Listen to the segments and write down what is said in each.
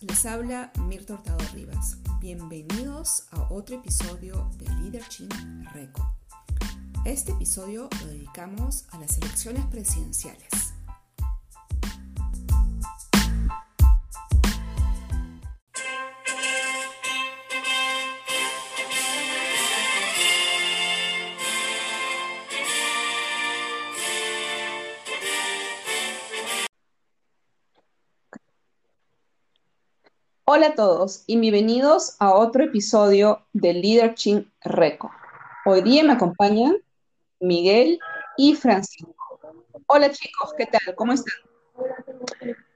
les habla Mirta Hurtado Rivas. Bienvenidos a otro episodio de Leadership Reco. Este episodio lo dedicamos a las elecciones presidenciales. Hola a todos y bienvenidos a otro episodio de Leadership Reco. Hoy día me acompañan Miguel y Francisco. Hola chicos, ¿qué tal? ¿Cómo están?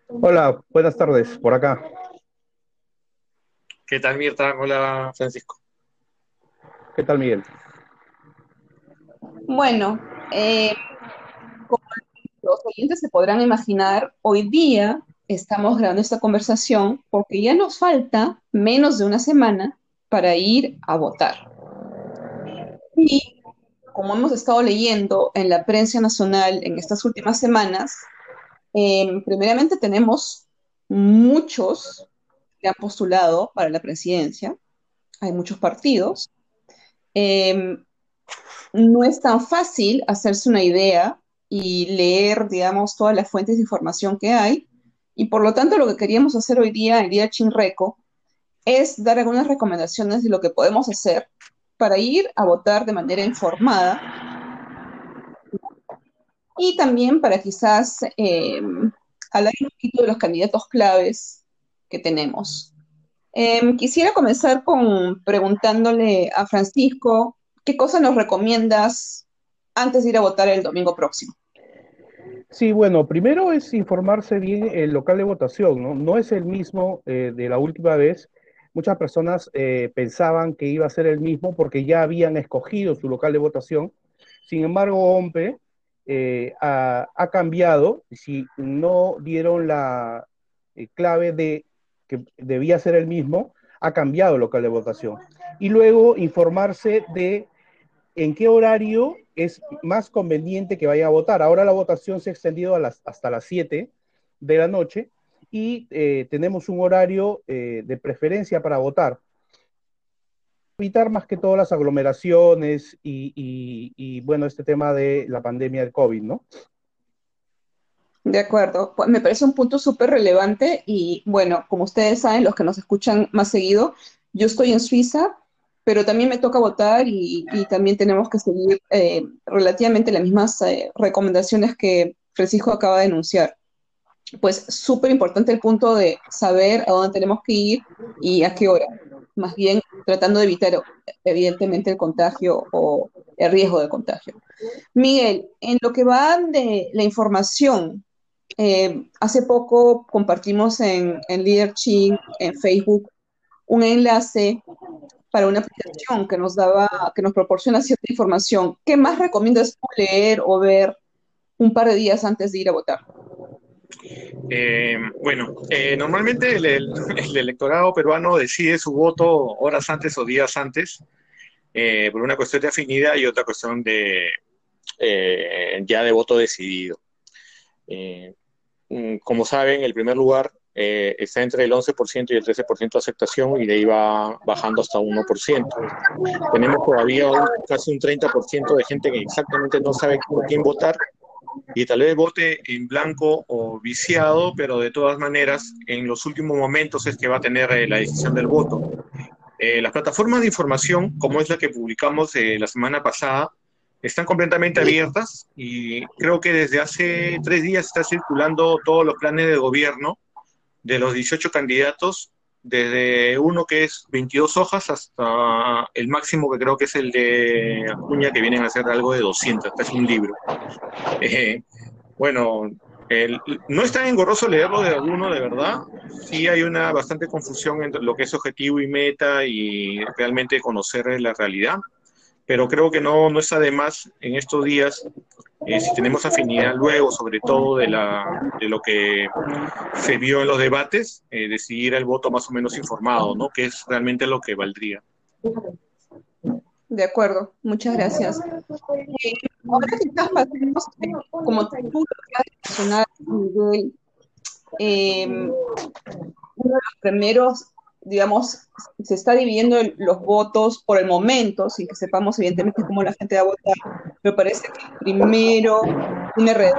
Hola, buenas tardes, por acá. ¿Qué tal Mirta? Hola Francisco. ¿Qué tal Miguel? Bueno, eh, como los oyentes se podrán imaginar, hoy día estamos grabando esta conversación porque ya nos falta menos de una semana para ir a votar. Y como hemos estado leyendo en la prensa nacional en estas últimas semanas, eh, primeramente tenemos muchos que han postulado para la presidencia, hay muchos partidos. Eh, no es tan fácil hacerse una idea y leer, digamos, todas las fuentes de información que hay, y por lo tanto, lo que queríamos hacer hoy día, el día Chinreco, es dar algunas recomendaciones de lo que podemos hacer para ir a votar de manera informada y también para quizás eh, hablar un poquito de los candidatos claves que tenemos. Eh, quisiera comenzar con preguntándole a Francisco, ¿qué cosa nos recomiendas antes de ir a votar el domingo próximo? Sí, bueno, primero es informarse bien el local de votación, ¿no? No es el mismo eh, de la última vez. Muchas personas eh, pensaban que iba a ser el mismo porque ya habían escogido su local de votación. Sin embargo, OMPE eh, ha, ha, cambiado. Si no dieron la clave de que debía ser el mismo, ha cambiado el local de votación. Y luego informarse de en qué horario es más conveniente que vaya a votar. Ahora la votación se ha extendido hasta las 7 de la noche y eh, tenemos un horario eh, de preferencia para votar. Evitar más que todo las aglomeraciones y, bueno, este tema de la pandemia del COVID, ¿no? De acuerdo, pues me parece un punto súper relevante y bueno, como ustedes saben, los que nos escuchan más seguido, yo estoy en Suiza, pero también me toca votar y, también tenemos que seguir eh, relativamente las mismas eh, recomendaciones que Francisco acaba de enunciar. Pues súper importante el punto de saber a dónde tenemos que ir y a qué hora. Más bien tratando de evitar, evidentemente, el contagio o el riesgo de contagio. Miguel, en lo que va de la información, eh, hace poco compartimos en, en Leadership, en Facebook, un enlace para una aplicación que nos daba, que nos proporciona cierta información. ¿Qué más recomiendas leer o ver un par de días antes de ir a votar? Eh, bueno, eh, normalmente el, electorado peruano decide su voto horas antes o días antes, eh, por una cuestión de afinidad y otra cuestión de ya de voto decidido. Mm, como saben, el primer lugar eh, está entre el 11% y el 13% de aceptación y de ahí va bajando hasta 1%. Tenemos todavía casi un 30% de gente que exactamente no sabe por quién votar y tal vez vote en blanco o viciado, pero de todas maneras en los últimos momentos es que va a tener eh, la decisión del voto. Eh, las plataformas de información, como es la que publicamos la semana pasada, están completamente abiertas y creo que desde hace tres días está circulando todos los planes de gobierno de los 18 candidatos, desde uno que es 22 hojas hasta el máximo que creo que es el de Acuña, que vienen a ser algo de 200, casi un libro. Eh, bueno, no es tan engorroso leerlo de alguno, de verdad. Sí hay una bastante confusión entre lo que es objetivo y meta y realmente conocer la realidad pero creo que no, no está de en estos días, eh, si tenemos afinidad luego, sobre todo de, la, de lo que se vio en los debates, eh, decidir el voto más o menos informado, ¿no? Que es realmente lo que valdría. De acuerdo, muchas gracias. Eh, ahora quizás pasemos, como tú lo eh, uno de los primeros, digamos, se está dividiendo los votos por el momento, sin que sepamos evidentemente cómo la gente va a votar, pero parece que primero tiene red.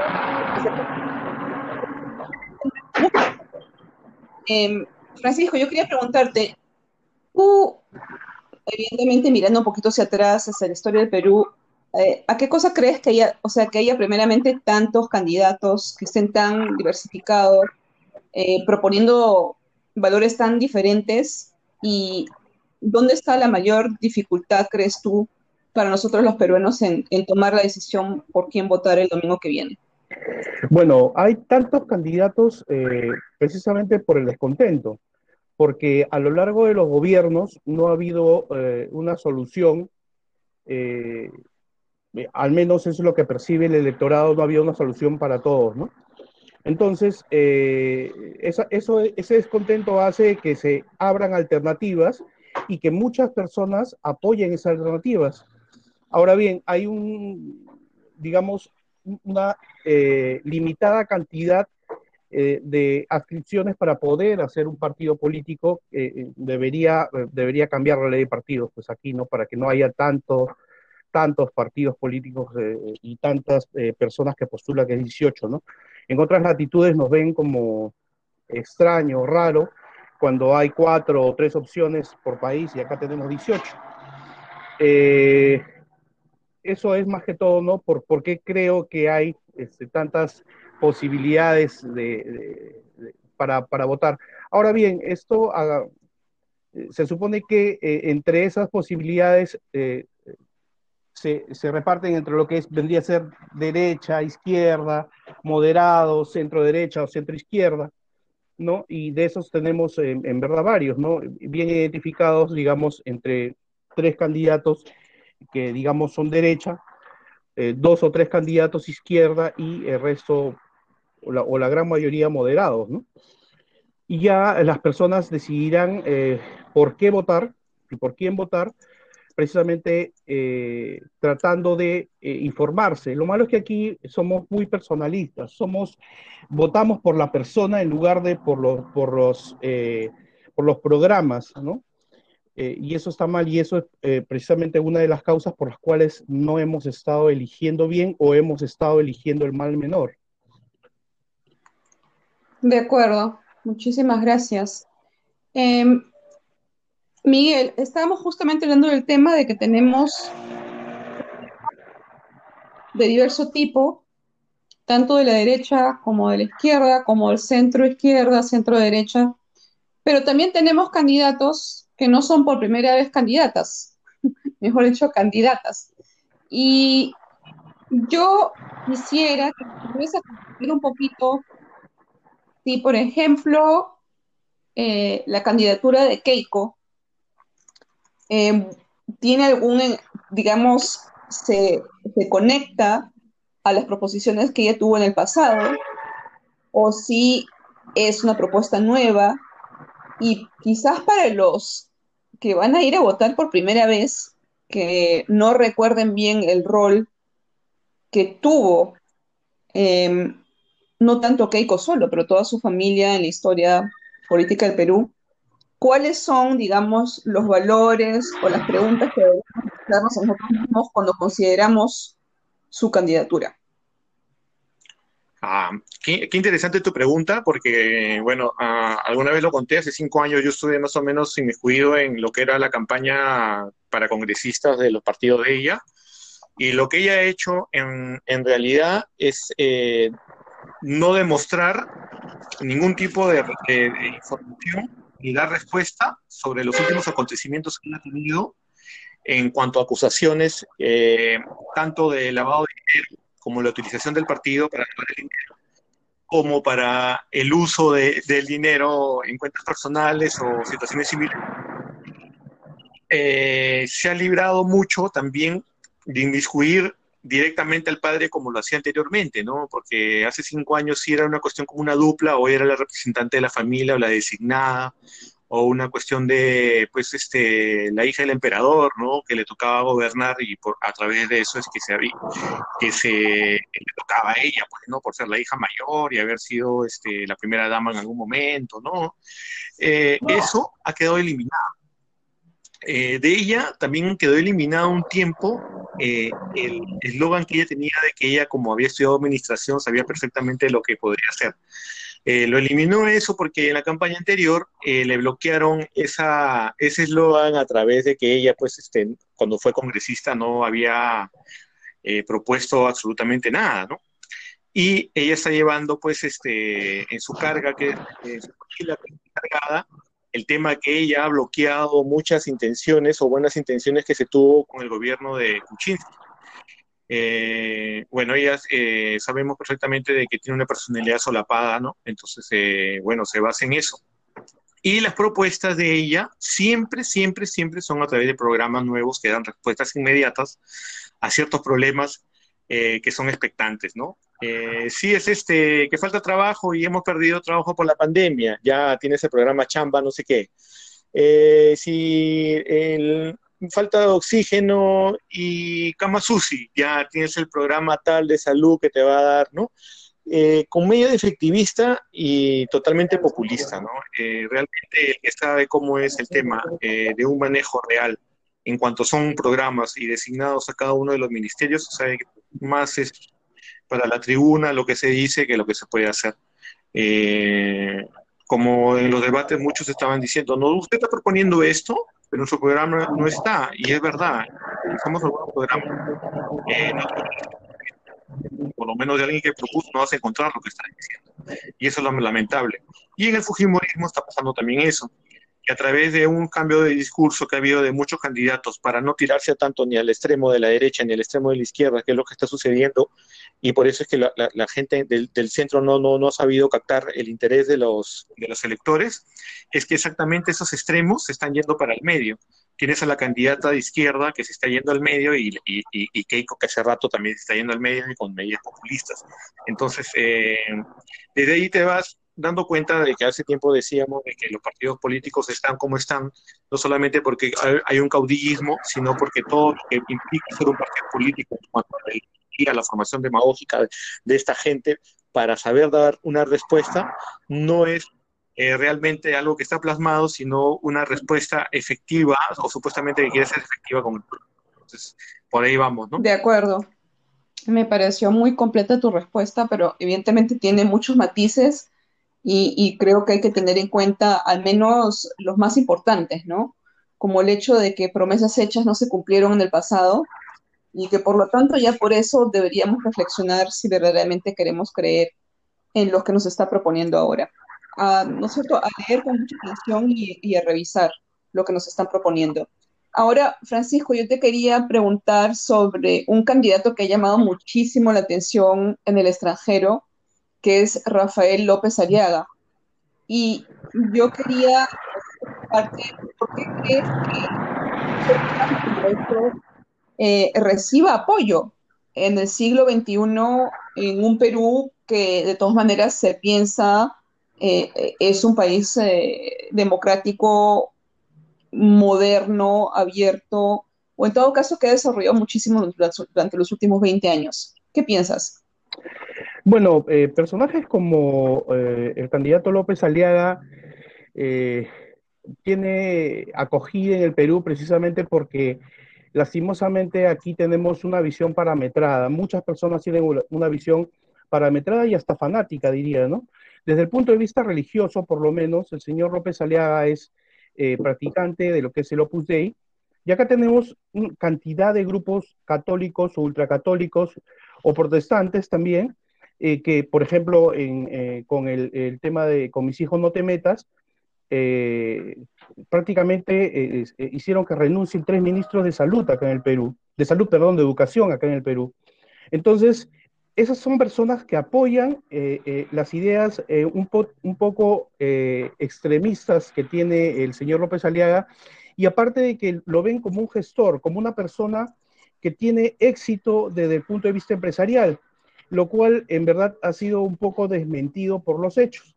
Eh, Francisco, yo quería preguntarte, tú, evidentemente mirando un poquito hacia atrás, hacia la historia del Perú, eh, ¿a qué cosa crees que haya, o sea, que haya primeramente tantos candidatos que estén tan diversificados, eh, proponiendo valores tan diferentes? ¿Y dónde está la mayor dificultad, crees tú, para nosotros los peruanos en, tomar la decisión por quién votar el domingo que viene? Bueno, hay tantos candidatos eh, precisamente por el descontento, porque a lo largo de los gobiernos no ha habido eh, una solución, eh, al menos eso es lo que percibe el electorado, no había una solución para todos, ¿no? Entonces, eso, ese descontento hace que se abran alternativas y que muchas personas apoyen esas alternativas. Ahora bien, hay un, digamos, una eh, limitada cantidad eh, de adscripciones para poder hacer un partido político, eh, debería, debería cambiar la ley de partidos, pues aquí, ¿no? Para que no haya tanto, tantos partidos políticos y tantas personas que postulan que es 18, ¿no? En otras latitudes nos ven como extraño, raro, cuando hay cuatro o tres opciones por país y acá tenemos 18. Eh, eso es más que todo, ¿no? Por, qué creo que hay este, tantas posibilidades de, para, votar. Ahora bien, esto ah, se supone que eh, entre esas posibilidades eh, se, reparten entre lo que es, vendría a ser derecha, izquierda, moderado, centro derecha o centro izquierda, ¿no? Y de esos tenemos en, en verdad varios, ¿no? Bien identificados, digamos, entre tres candidatos que digamos son derecha, eh, dos o tres candidatos izquierda y el resto o la, gran mayoría moderados, ¿no? Y ya las personas decidirán eh, por qué votar y por quién votar, precisamente eh, tratando de informarse. Lo malo es que aquí somos muy personalistas, somos, votamos por la persona en lugar de por los, por los, por los programas, ¿no? Eh, y eso está mal y eso es eh, precisamente una de las causas por las cuales no hemos estado eligiendo bien o hemos estado eligiendo el mal menor. De acuerdo, muchísimas gracias. Em, Miguel, estábamos justamente hablando del tema de que tenemos de diverso tipo, tanto de la derecha como de la izquierda, como del centro izquierda, centro derecha, pero también tenemos candidatos que no son por primera vez candidatas, mejor dicho, candidatas. Y yo quisiera que pudiese un poquito si, por ejemplo, eh, la candidatura de Keiko em, tiene algún, digamos, se, se conecta a las proposiciones que ella tuvo en el pasado, o si es una propuesta nueva, y quizás para los que van a ir a votar por primera vez, que no recuerden bien el rol que tuvo, em, no tanto Keiko solo, pero toda su familia en la historia política del Perú, ¿cuáles son, digamos, los valores o las preguntas que debemos hacernos a nosotros mismos cuando consideramos su candidatura? Ah, qué, interesante tu pregunta, porque, bueno, ah, alguna vez lo conté, hace cinco años yo estuve más o menos inmiscuido en lo que era la campaña para congresistas de los partidos de ella, y lo que ella ha hecho en, realidad es eh, no demostrar ningún tipo de, información ni dar respuesta sobre los últimos acontecimientos que ha tenido en cuanto a acusaciones eh, tanto de lavado de dinero como la utilización del partido para lavar el dinero, como para el uso de, del dinero en cuentas personales o situaciones similares. Eh, se ha librado mucho también de inmiscuir directamente al padre como lo hacía anteriormente, ¿no? Porque hace cinco años sí era una cuestión como una dupla, o era la representante de la familia o la designada, o una cuestión de, pues, este, la hija del emperador, ¿no? Que le tocaba gobernar y por, a través de eso es que se, que se le tocaba a ella, pues, ¿no? Por ser la hija mayor y haber sido, este, la primera dama en algún momento, ¿no? Eh, eso ha quedado eliminado. Eh, de ella también quedó eliminado un tiempo eh, el eslogan que ella tenía de que ella, como había estudiado administración, sabía perfectamente lo que podría hacer. Eh, lo eliminó eso porque en la campaña anterior le bloquearon esa, ese eslogan a través de que ella, pues, este, cuando fue congresista no había propuesto absolutamente nada, ¿no? Y ella está llevando, pues, este, en su carga, que es su mochila cargada, el tema que ella ha bloqueado muchas intenciones o buenas intenciones que se tuvo con el gobierno de Kuczynski. Eh, bueno, ella eh, sabemos perfectamente de que tiene una personalidad solapada, ¿no? Entonces, eh, bueno, se basa en eso. Y las propuestas de ella siempre, siempre, siempre son a través de programas nuevos que dan respuestas inmediatas a ciertos problemas que son expectantes, ¿no? Eh, sí, es este, que falta trabajo y hemos perdido trabajo por la pandemia. Ya tienes el programa Chamba, no sé qué. Eh, si falta oxígeno y cama sushi, ya tienes el programa tal de salud que te va a dar, ¿no? Eh, con medio de efectivista y totalmente populista, ¿no? Eh, realmente el que sabe cómo es el tema de un manejo real en cuanto son programas y designados a cada uno de los ministerios, sabe más es para la tribuna lo que se dice que lo que se puede hacer. Eh, como en los debates muchos estaban diciendo, no, usted está proponiendo esto, pero en su programa no está, y es verdad, estamos algunos programas, eh, por lo menos de alguien que propuso, no vas a encontrar lo que están diciendo, y eso es lo lamentable. Y en el Fujimorismo está pasando también eso, que a través de un cambio de discurso que ha habido de muchos candidatos para no tirarse tanto ni al extremo de la derecha ni al extremo de la izquierda, que es lo que está sucediendo, y por eso es que la, gente del, centro no, no, no, ha sabido captar el interés de los, de los electores, es que exactamente esos extremos se están yendo para el medio. Tienes a la candidata de izquierda que se está yendo al medio y, y, y, Keiko que hace rato también se está yendo al medio y con medidas populistas. Entonces, eh, desde ahí te vas dando cuenta de que hace tiempo decíamos de que los partidos políticos están como están, no solamente porque hay un caudillismo, sino porque todo lo que implica ser un partido político cuanto a la formación demagógica de, esta gente para saber dar una respuesta, no es eh, realmente algo que está plasmado, sino una respuesta efectiva o supuestamente que quiere ser efectiva con el. Entonces, por ahí vamos, ¿no? De acuerdo. Me pareció muy completa tu respuesta, pero evidentemente tiene muchos matices y, creo que hay que tener en cuenta al menos los más importantes, ¿no? Como el hecho de que promesas hechas no se cumplieron en el pasado y que por lo tanto ya por eso deberíamos reflexionar si verdaderamente queremos creer en lo que nos está proponiendo ahora. A, ¿No es cierto? A leer con mucha atención y, y a revisar lo que nos están proponiendo. Ahora, Francisco, yo te quería preguntar sobre un candidato que ha llamado muchísimo la atención en el extranjero, que es Rafael López Aliaga. Y yo quería ¿por qué crees que eh, reciba apoyo en el siglo XXI en un Perú que de todas maneras se piensa eh, es un país eh, democrático, moderno, abierto, o en todo caso que ha desarrollado muchísimo durante los últimos 20 años. ¿Qué piensas? Bueno, personajes como el candidato López Aliaga tiene acogida en el Perú precisamente porque Lastimosamente aquí tenemos una visión parametrada. Muchas personas tienen una visión parametrada y hasta fanática, diría, ¿no? Desde el punto de vista religioso, por lo menos, el señor López Aliaga es eh, practicante de lo que es el Opus Dei. Y acá tenemos cantidad de grupos católicos o ultracatólicos o protestantes también, eh, que, por ejemplo, eh, con el, el, tema de con mis hijos no te metas, eh, prácticamente eh, eh, hicieron que renuncien tres ministros de salud acá en el Perú, de salud, perdón, de educación acá en el Perú. Entonces, esas son personas que apoyan las ideas un, un, poco extremistas que tiene el señor López Aliaga, y aparte de que lo ven como un gestor, como una persona que tiene éxito desde el punto de vista empresarial, lo cual en verdad ha sido un poco desmentido por los hechos.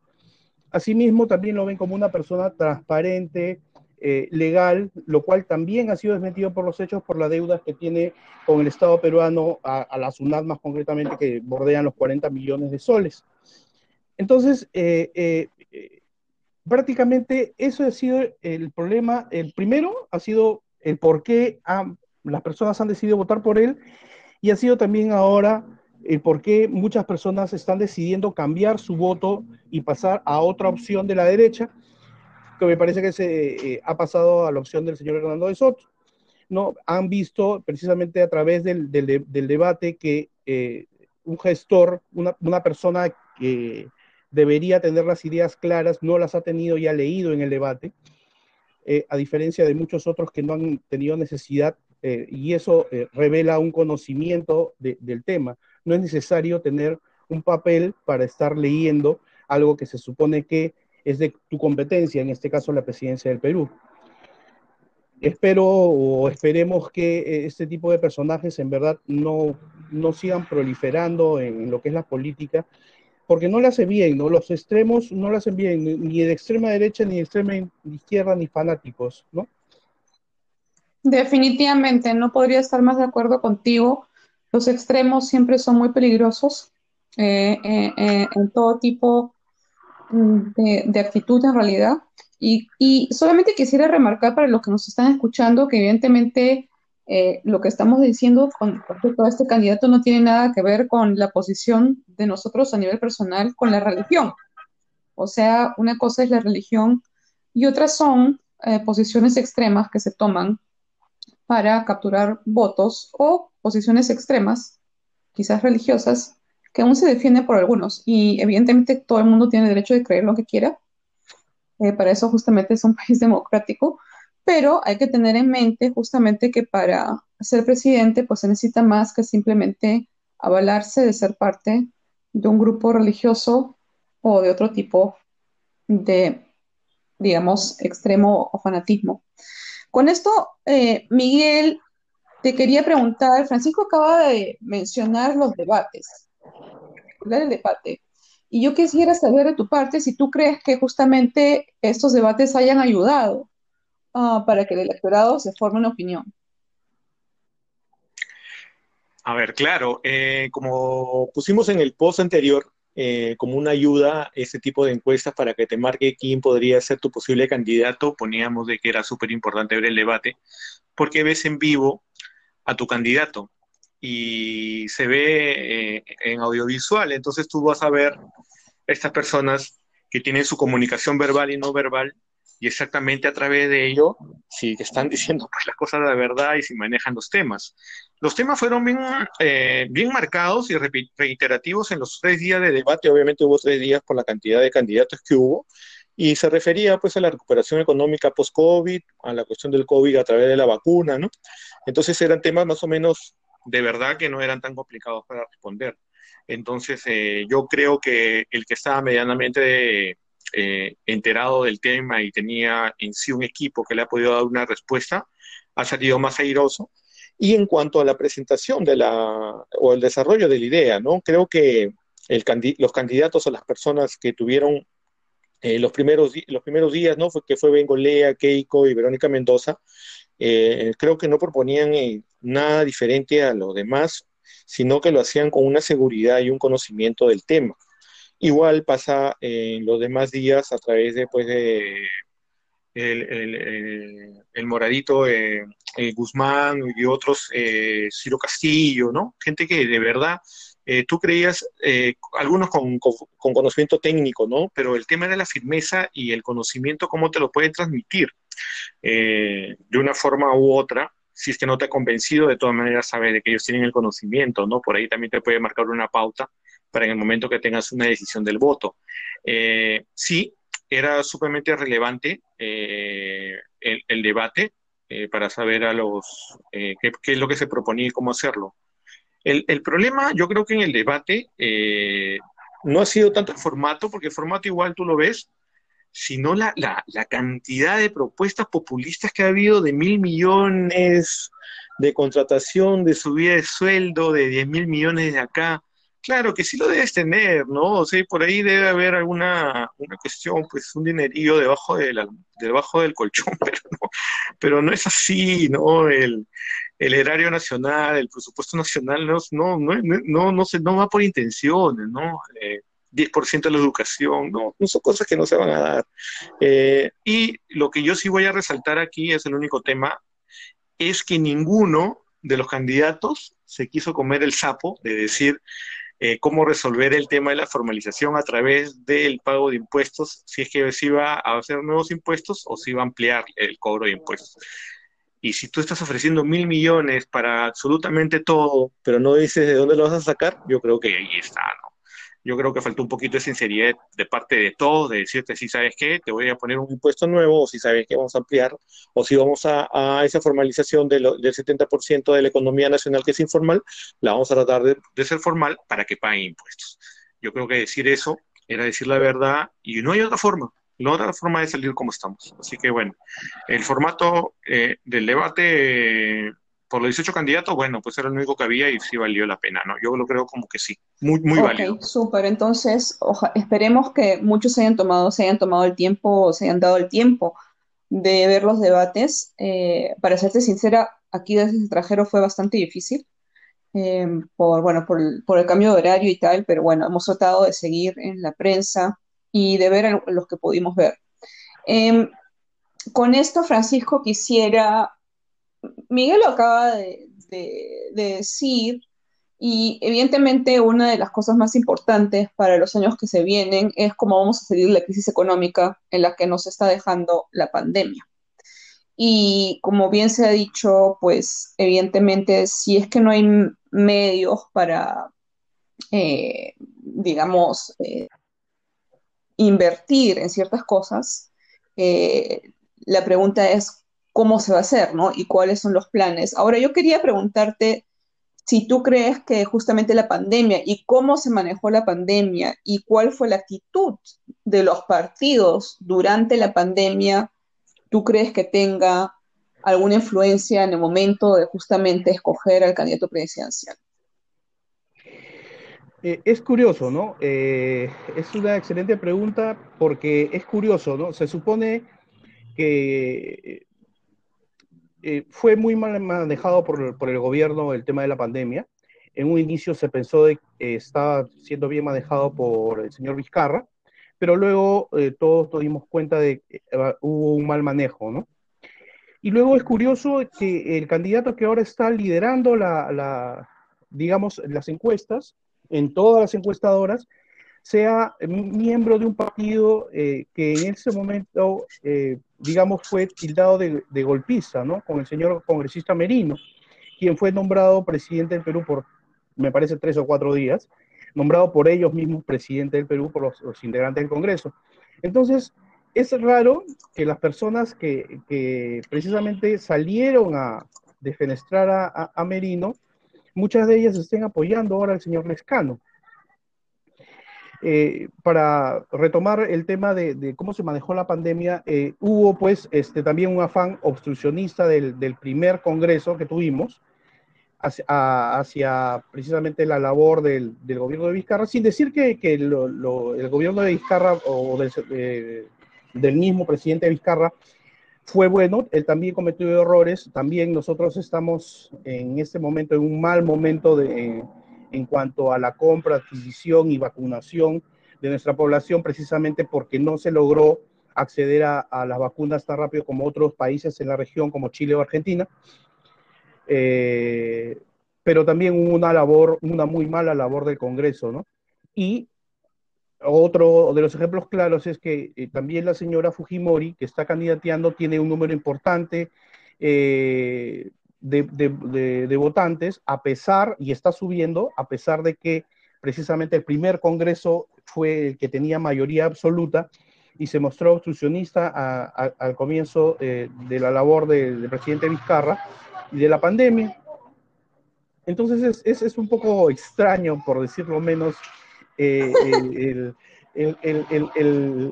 Asimismo, también lo ven como una persona transparente, eh, legal, lo cual también ha sido desmentido por los hechos por las deudas que tiene con el Estado peruano, a, la SUNAT más concretamente, que bordean los 40 millones de soles. Entonces, eh, eh, prácticamente eso ha sido el problema. El primero ha sido el por qué las personas han decidido votar por él y ha sido también ahora el por qué muchas personas están decidiendo cambiar su voto y pasar a otra opción de la derecha, que me parece que se eh, ha pasado a la opción del señor Hernando de Soto. ¿no? Han visto precisamente a través del, del, debate que eh, un gestor, una, una, persona que debería tener las ideas claras, no las ha tenido y ha leído en el debate, eh, a diferencia de muchos otros que no han tenido necesidad, y eso revela un conocimiento del tema. No es necesario tener un papel para estar leyendo algo que se supone que es de tu competencia, en este caso la presidencia del Perú. Espero o esperemos que eh, este tipo de personajes en verdad no, no sigan proliferando en, lo que es la política, porque no le hace bien, ¿no? Los extremos no le hacen bien, ni de extrema derecha, ni de extrema izquierda, ni fanáticos, ¿no? Definitivamente, no podría estar más de acuerdo contigo. Los extremos siempre son muy peligrosos eh, eh, en todo tipo de, actitud en realidad. Y, y, solamente quisiera remarcar para los que nos están escuchando que evidentemente eh, lo que estamos diciendo con respecto a este candidato no tiene nada que ver con la posición de nosotros a nivel personal con la religión. O sea, una cosa es la religión y otras son eh, posiciones extremas que se toman para capturar votos o posiciones extremas, quizás religiosas, que aún se defiende por algunos. Y evidentemente todo el mundo tiene derecho de creer lo que quiera. Eh, para eso justamente es un país democrático. Pero hay que tener en mente justamente que para ser presidente pues se necesita más que simplemente avalarse de ser parte de un grupo religioso o de otro tipo de, digamos, extremo o fanatismo. Con esto, eh, Miguel, te quería preguntar, Francisco acaba de mencionar los debates el debate. Y yo quisiera saber de tu parte si tú crees que justamente estos debates hayan ayudado uh, para que el electorado se forme una opinión. A ver, claro, eh, como pusimos en el post anterior, eh, como una ayuda ese tipo de encuestas para que te marque quién podría ser tu posible candidato, poníamos de que era súper importante ver el debate, porque ves en vivo a tu candidato y se ve eh, en audiovisual. Entonces tú vas a ver estas personas que tienen su comunicación verbal y no verbal y exactamente a través de ello si están diciendo pues, las cosas de verdad y si manejan los temas. Los temas fueron bien, eh, bien marcados y reiterativos en los tres días de debate. Obviamente hubo tres días por la cantidad de candidatos que hubo y se refería pues a la recuperación económica post-COVID, a la cuestión del COVID a través de la vacuna, ¿no? Entonces eran temas más o menos de verdad que no eran tan complicados para responder. Entonces, eh, yo creo que el que estaba medianamente eh, enterado del tema y tenía en sí un equipo que le ha podido dar una respuesta, ha salido más airoso. Y en cuanto a la presentación de la, o el desarrollo de la idea, ¿no? Creo que el, los candidatos o las personas que tuvieron eh, los, primeros, los primeros días, ¿no? Fue, que fue Bengolea, Keiko y Verónica Mendoza, creo que no proponían nada diferente a los demás, sino que lo hacían con una seguridad y un conocimiento del tema. Igual pasa en los demás días a través de, pues, de el, moradito eh, Guzmán y otros, eh, Ciro Castillo, ¿no? Gente que de verdad eh, tú creías, eh, algunos con, con, conocimiento técnico, ¿no? Pero el tema de la firmeza y el conocimiento, cómo te lo pueden transmitir de una forma u otra, si es que no te ha convencido, de todas maneras sabes de que ellos tienen el conocimiento, ¿no? Por ahí también te puede marcar una pauta para en el momento que tengas una decisión del voto. Eh, sí, era sumamente relevante eh, el, debate eh, para saber a los qué, es lo que se proponía y cómo hacerlo. El, el problema, yo creo que en el debate no ha sido tanto el formato, porque el formato igual tú lo ves, sino la, la, la, cantidad de propuestas populistas que ha habido de mil millones de contratación, de subida de sueldo, de diez mil millones de acá. Claro que sí lo debes tener, ¿no? O sea, por ahí debe haber alguna una cuestión, pues un dinerillo debajo, de la, debajo del colchón, pero no, pero no es así, ¿no? El, el erario nacional, el presupuesto nacional, no, no, no, no, no, se, no va por intenciones, ¿no? Eh, 10% de la educación, no, son cosas que no se van a dar. Eh, y lo que yo sí voy a resaltar aquí es el único tema, es que ninguno de los candidatos se quiso comer el sapo de decir, eh, cómo resolver el tema de la formalización a través del pago de impuestos, si es que se iba a hacer nuevos impuestos o si iba a ampliar el cobro de impuestos. Y si tú estás ofreciendo mil millones para absolutamente todo, pero no dices de dónde lo vas a sacar, yo creo que ahí está, ¿no? Yo creo que faltó un poquito de sinceridad de parte de todos, de decirte si sabes qué, te voy a poner un impuesto nuevo, o si sabes que vamos a ampliar, o si vamos a, a esa formalización de lo, del 70% de la economía nacional que es informal, la vamos a tratar de, de ser formal para que paguen impuestos. Yo creo que decir eso era decir la verdad y no hay otra forma, no hay otra forma de salir como estamos. Así que bueno, el formato eh, del debate por los 18 candidatos, bueno, pues era el único que había y sí valió la pena, ¿no? Yo lo creo como que sí, muy, muy Ok, válido. súper. Entonces, oja- esperemos que muchos se hayan tomado, se hayan tomado el tiempo, se hayan dado el tiempo de ver los debates. Eh, para serte sincera, aquí desde el extranjero fue bastante difícil, eh, por, bueno, por el, por el cambio de horario y tal, pero bueno, hemos tratado de seguir en la prensa y de ver los que pudimos ver. Em, con esto, Francisco, quisiera Miguel lo acaba de, de- de decir, y evidentemente una de las cosas más importantes para los años que se vienen es cómo vamos a salir de la crisis económica en la que nos está dejando la pandemia. Y como bien se ha dicho, pues evidentemente si es que no hay medios para, eh, digamos, eh, invertir en ciertas cosas, eh, la pregunta es cómo se va a hacer, ¿no? Y cuáles son los planes. Ahora, yo quería preguntarte si tú crees que justamente la pandemia y cómo se manejó la pandemia y cuál fue la actitud de los partidos durante la pandemia, tú crees que tenga alguna influencia en el momento de justamente escoger al candidato presidencial. Eh, es curioso, ¿no? Eh, es una excelente pregunta porque es curioso, ¿no? Se supone que eh, fue muy mal manejado por, el gobierno el tema de la pandemia. En un inicio se pensó que estaba siendo bien manejado por el señor Vizcarra, pero luego eh, todos nos dimos cuenta de que uh, hubo un mal manejo, ¿no? Y luego es curioso que el candidato que ahora está liderando la, digamos, las encuestas, en todas las encuestadoras, sea miembro de un partido eh, que en ese momento, eh, digamos, fue tildado de, de, golpista, ¿no? Con el señor congresista Merino, quien fue nombrado presidente del Perú por, me parece, tres o cuatro días, nombrado por ellos mismos presidente del Perú, por los, integrantes del Congreso. Entonces, es raro que las personas que, precisamente salieron a defenestrar a, a, a Merino, muchas de ellas estén apoyando ahora al señor Lescano. Eh, para retomar el tema de, cómo se manejó la pandemia, eh, hubo pues este, también un afán obstruccionista del, primer congreso que tuvimos hacia, precisamente la labor del, gobierno de Vizcarra, sin decir que, que el gobierno de Vizcarra o del, eh, del mismo presidente Vizcarra fue bueno, él también cometió errores, también nosotros estamos en este momento en un mal momento de en cuanto a la compra, adquisición y vacunación de nuestra población, precisamente porque no se logró acceder a, las vacunas tan rápido como otros países en la región, como Chile o Argentina. Eh, pero también una labor, una muy mala labor del Congreso, ¿no? Y otro de los ejemplos claros es que eh, también la señora Fujimori, que está candidateando, tiene un número importante eh, de, votantes, a pesar, y está subiendo, a pesar de que precisamente el primer Congreso fue el que tenía mayoría absoluta y se mostró obstruccionista al comienzo eh, de la labor del presidente Vizcarra y de la pandemia. Entonces es, es, es un poco extraño, por decirlo menos, eh,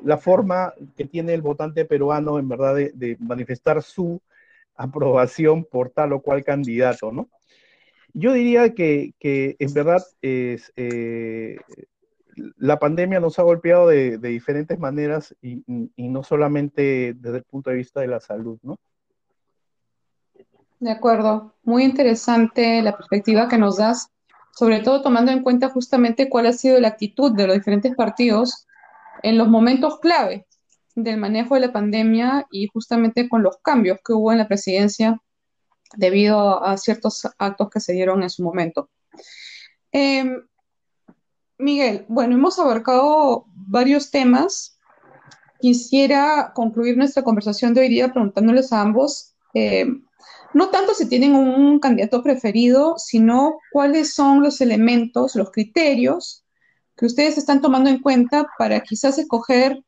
la forma que tiene el votante peruano en verdad de manifestar su aprobación por tal o cual candidato, ¿no? Yo diría que, en verdad eh, la pandemia nos ha golpeado de, diferentes maneras y, no solamente desde el punto de vista de la salud, ¿no? De acuerdo, muy interesante la perspectiva que nos das, sobre todo tomando en cuenta justamente cuál ha sido la actitud de los diferentes partidos en los momentos clave del manejo de la pandemia y justamente con los cambios que hubo en la presidencia debido a ciertos actos que se dieron en su momento. Em, Miguel, bueno, hemos abarcado varios temas. Quisiera concluir nuestra conversación de hoy día preguntándoles a ambos, em, no tanto si tienen un candidato preferido, sino cuáles son los elementos, los criterios que ustedes están tomando en cuenta para quizás escoger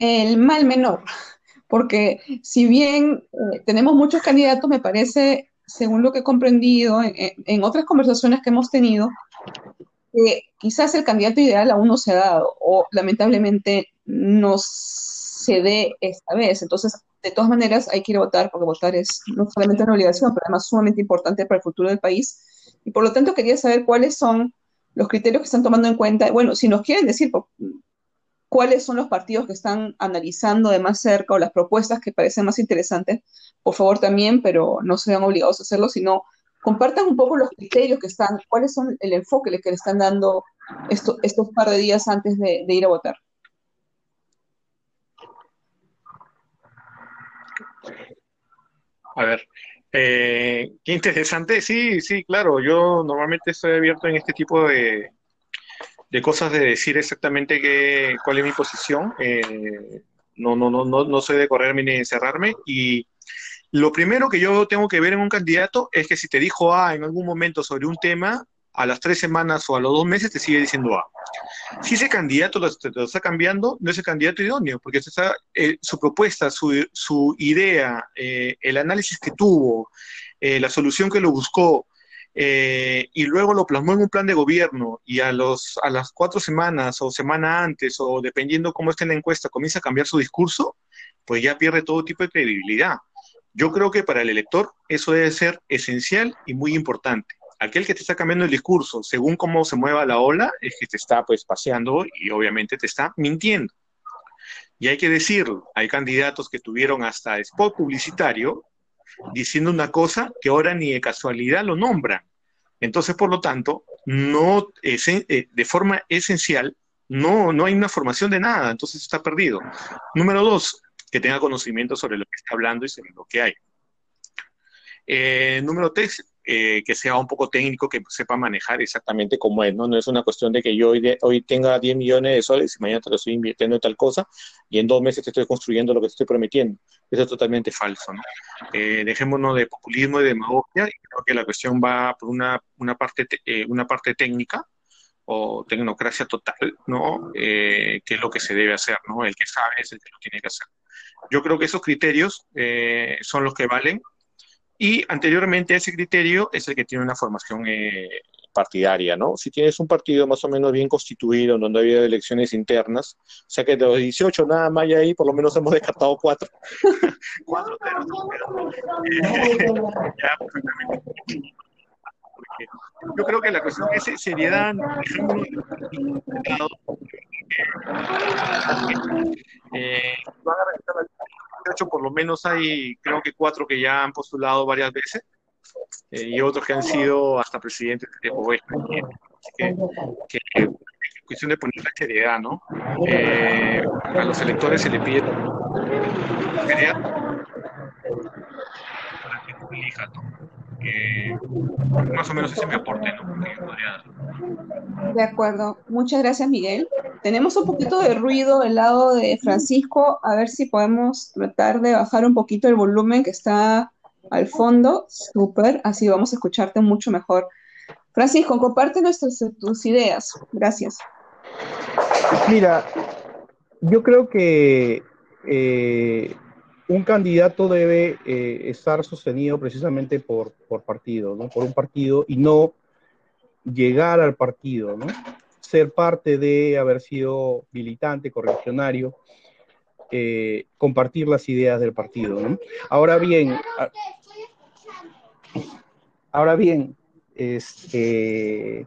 el mal menor, porque si bien eh, tenemos muchos candidatos, me parece, según lo que he comprendido en, otras conversaciones que hemos tenido, que quizás el candidato ideal aún no se ha dado o lamentablemente no se dé esta vez. Entonces, de todas maneras, hay que ir a votar porque votar es no solamente una obligación, pero además sumamente importante para el futuro del país. Y por lo tanto, quería saber cuáles son los criterios que están tomando en cuenta. Bueno, si nos quieren decir cuáles son los partidos que están analizando de más cerca o las propuestas que parecen más interesantes, por favor también, pero no se vean obligados a hacerlo, sino compartan un poco los criterios que están, cuáles son el enfoque que le están dando estos par de días antes de, ir a votar. A ver, eh, qué interesante. Sí, sí, claro. Yo normalmente estoy abierto en este tipo de, de cosas de decir exactamente qué, cuál es mi posición. Eh, no, no, no, no, no soy de correrme ni de encerrarme. Y lo primero que yo tengo que ver en un candidato es que si te dijo A en algún momento sobre un tema, a las tres semanas o a los dos meses te sigue diciendo A. Si ese candidato lo, está cambiando, no es el candidato idóneo, porque está, eh, su propuesta, su, su idea, eh, el análisis que tuvo, la solución que lo buscó, eh, y luego lo plasmó en un plan de gobierno y a, los, a las cuatro semanas o semana antes o dependiendo cómo esté en la encuesta comienza a cambiar su discurso, pues ya pierde todo tipo de credibilidad. Yo creo que para el elector eso debe ser esencial y muy importante. Aquel que te está cambiando el discurso según cómo se mueva la ola es que te está pues paseando y obviamente te está mintiendo. Y hay que decirlo, hay candidatos que tuvieron hasta spot publicitario diciendo una cosa que ahora ni de casualidad lo nombran. Entonces, por lo tanto, no eh, de forma esencial, no, no hay una formación de nada, entonces está perdido. Número dos, que tenga conocimiento sobre lo que está hablando y sobre lo que hay. Eh, número tres, eh, que sea un poco técnico, que sepa manejar exactamente cómo es, ¿no? No es una cuestión de que yo hoy, hoy tenga 10 millones de soles y mañana te lo estoy invirtiendo en tal cosa y en dos meses te estoy construyendo lo que te estoy prometiendo. Eso es totalmente falso, ¿no? Eh, dejémonos de populismo y demagogia y creo que la cuestión va por una, una, parte, eh, una parte técnica o tecnocracia total, ¿no? Eh, que es lo que se debe hacer, ¿no? El que sabe es el que lo tiene que hacer. Yo creo que esos criterios son los que valen y anteriormente ese criterio es el que tiene una formación eh, partidaria, ¿no? Si tienes un partido más o menos bien constituido, donde ha habido elecciones internas, o sea que de los 18 nada más ahí, por lo menos hemos descartado cuatro. cuatro yo creo que la cuestión es seriedad, eh, van a la hecho, por lo menos hay, creo que cuatro que ya han postulado varias veces eh, y otros que han sido hasta presidentes de pues, que, que, que, cuestión de poner la seriedad, ¿no? Eh, a los electores se le pide seriedad para que elija, ¿no? Más o menos ese me aporte, ¿no? De acuerdo. Muchas gracias, Miguel. Tenemos un poquito de ruido del lado de Francisco. A ver si podemos tratar de bajar un poquito el volumen que está al fondo. Súper. Así vamos a escucharte mucho mejor. Francisco, comparte nuestras tus ideas. Gracias. Mira, yo creo que eh, un candidato debe eh, estar sostenido precisamente por, por partido, ¿no? Por un partido y no llegar al partido, ¿no? Ser parte de haber sido militante, correligionario, eh, compartir las ideas del partido. Ahora bien, Ahora bien, este,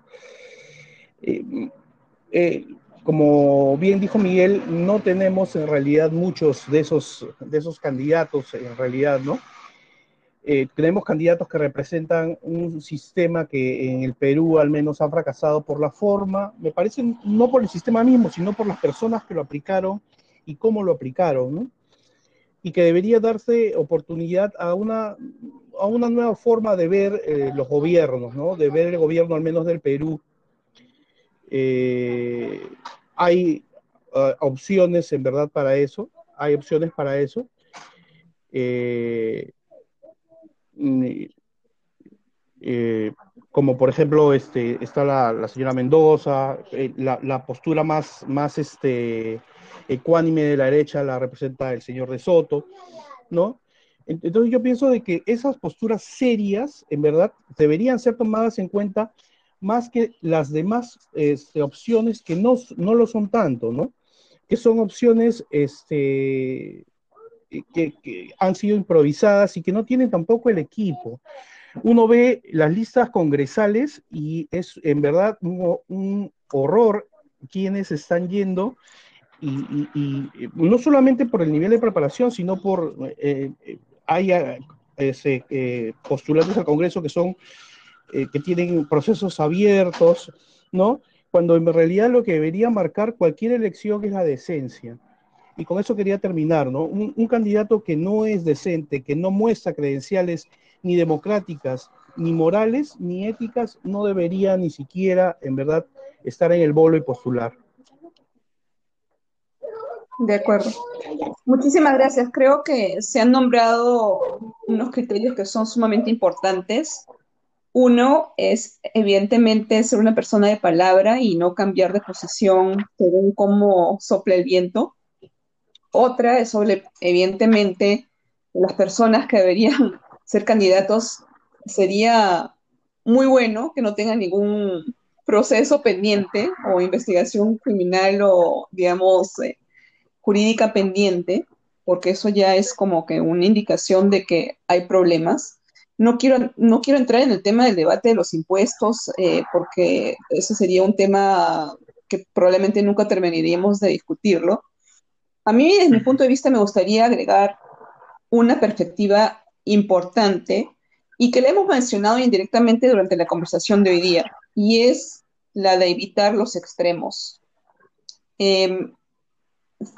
como bien dijo Miguel, no tenemos en realidad muchos de esos, de esos candidatos, en realidad, ¿no? Eh, tenemos candidatos que representan un sistema que en el Perú al menos ha fracasado por la forma, me parece no por el sistema mismo, sino por las personas que lo aplicaron y cómo lo aplicaron, ¿no? Y que debería darse oportunidad a una, a una nueva forma de ver eh, los gobiernos, ¿no? De ver el gobierno al menos del Perú. Eh, hay uh, opciones en verdad para eso, hay opciones para eso. Eh, eh, como por ejemplo este, está la, señora Mendoza, la, postura más, más este, ecuánime de la derecha la representa el señor de Soto, ¿no? Entonces yo pienso de que esas posturas serias, en verdad, deberían ser tomadas en cuenta más que las demás este, opciones que no, no lo son tanto, ¿no? Que son opciones este, que, han sido improvisadas y que no tienen tampoco el equipo. Uno ve las listas congresales y es en verdad un, horror quienes están yendo y, no solamente por el nivel de preparación, sino por eh, eh hay eh, postulantes al Congreso que son eh, que tienen procesos abiertos, ¿no? Cuando en realidad lo que debería marcar cualquier elección es la decencia. Y con eso quería terminar, ¿no? Un, candidato que no es decente, que no muestra credenciales ni democráticas, ni morales, ni éticas, no debería ni siquiera, en verdad, estar en el bolo y postular. De acuerdo. Muchísimas gracias. Creo que se han nombrado unos criterios que son sumamente importantes uno es, evidentemente, ser una persona de palabra y no cambiar de posición según cómo sople el viento. Otra es sobre, evidentemente, las personas que deberían ser candidatos. Sería muy bueno que no tengan ningún proceso pendiente o investigación criminal o, digamos, eh, jurídica pendiente, porque eso ya es como que una indicación de que hay problemas. No quiero, no quiero entrar en el tema del debate de los impuestos, eh, porque ese sería un tema que probablemente nunca terminaríamos de discutirlo. A mí, desde mi punto de vista, me gustaría agregar una perspectiva importante y que le hemos mencionado indirectamente durante la conversación de hoy día, y es la de evitar los extremos. Em,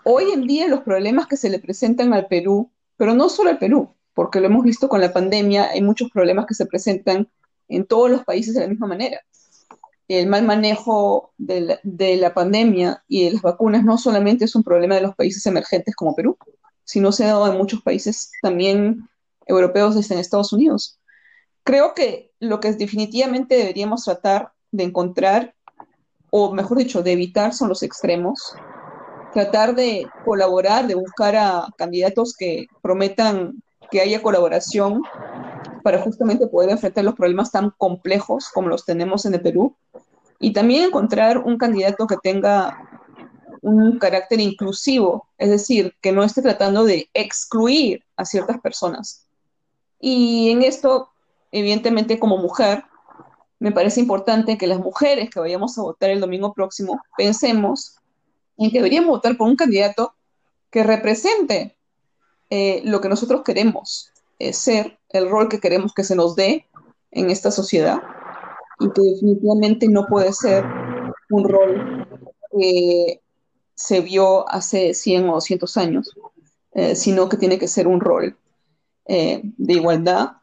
hoy en día los problemas que se le presentan al Perú, pero no solo al Perú, porque lo hemos visto con la pandemia, hay muchos problemas que se presentan en todos los países de la misma manera. El mal manejo de la, pandemia y de las vacunas no solamente es un problema de los países emergentes como Perú, sino se ha dado en muchos países también europeos desde en Estados Unidos. Creo que lo que definitivamente deberíamos tratar de encontrar, o mejor dicho, de evitar son los extremos, tratar de colaborar, de buscar a candidatos que prometan que haya colaboración para justamente poder enfrentar los problemas tan complejos como los tenemos en el Perú y también encontrar un candidato que tenga un carácter inclusivo, es decir, que no esté tratando de excluir a ciertas personas. Y en esto, evidentemente, como mujer, me parece importante que las mujeres que vayamos a votar el domingo próximo pensemos en que deberíamos votar por un candidato que represente eh, lo que nosotros queremos ser, el rol que queremos que se nos dé en esta sociedad. Y que definitivamente no puede ser un rol que se vio hace 100 o 200 años, eh, sino que tiene que ser un rol eh, de igualdad,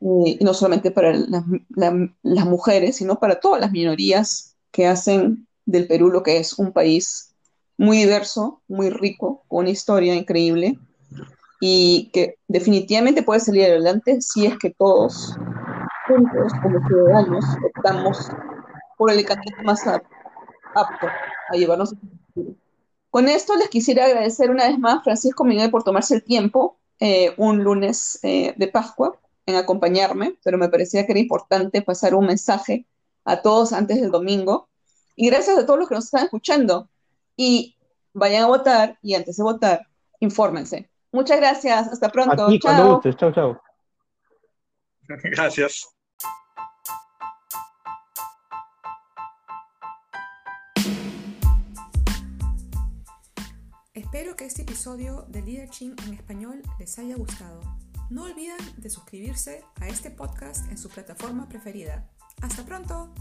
no solamente para las mujeres, sino para todas las minorías que hacen del Perú lo que es un país muy diverso, muy rico, con una historia increíble y que definitivamente puede salir adelante si es que todos juntos como ciudadanos optamos por el candidato más apto a llevarnos Con esto les quisiera agradecer una vez más Francisco Miguel por tomarse el tiempo eh, un lunes eh, de Pascua en acompañarme, pero me parecía que era importante pasar un mensaje a todos antes del domingo. Y gracias a todos los que nos están escuchando. Y vayan a votar y antes de votar, infórmense. Muchas gracias, hasta pronto. Aquí, cuando gustes, chao, chao. Gracias. Espero que este episodio de Leadership en español les haya gustado. No olviden de suscribirse a este podcast en su plataforma preferida. ¡Hasta pronto!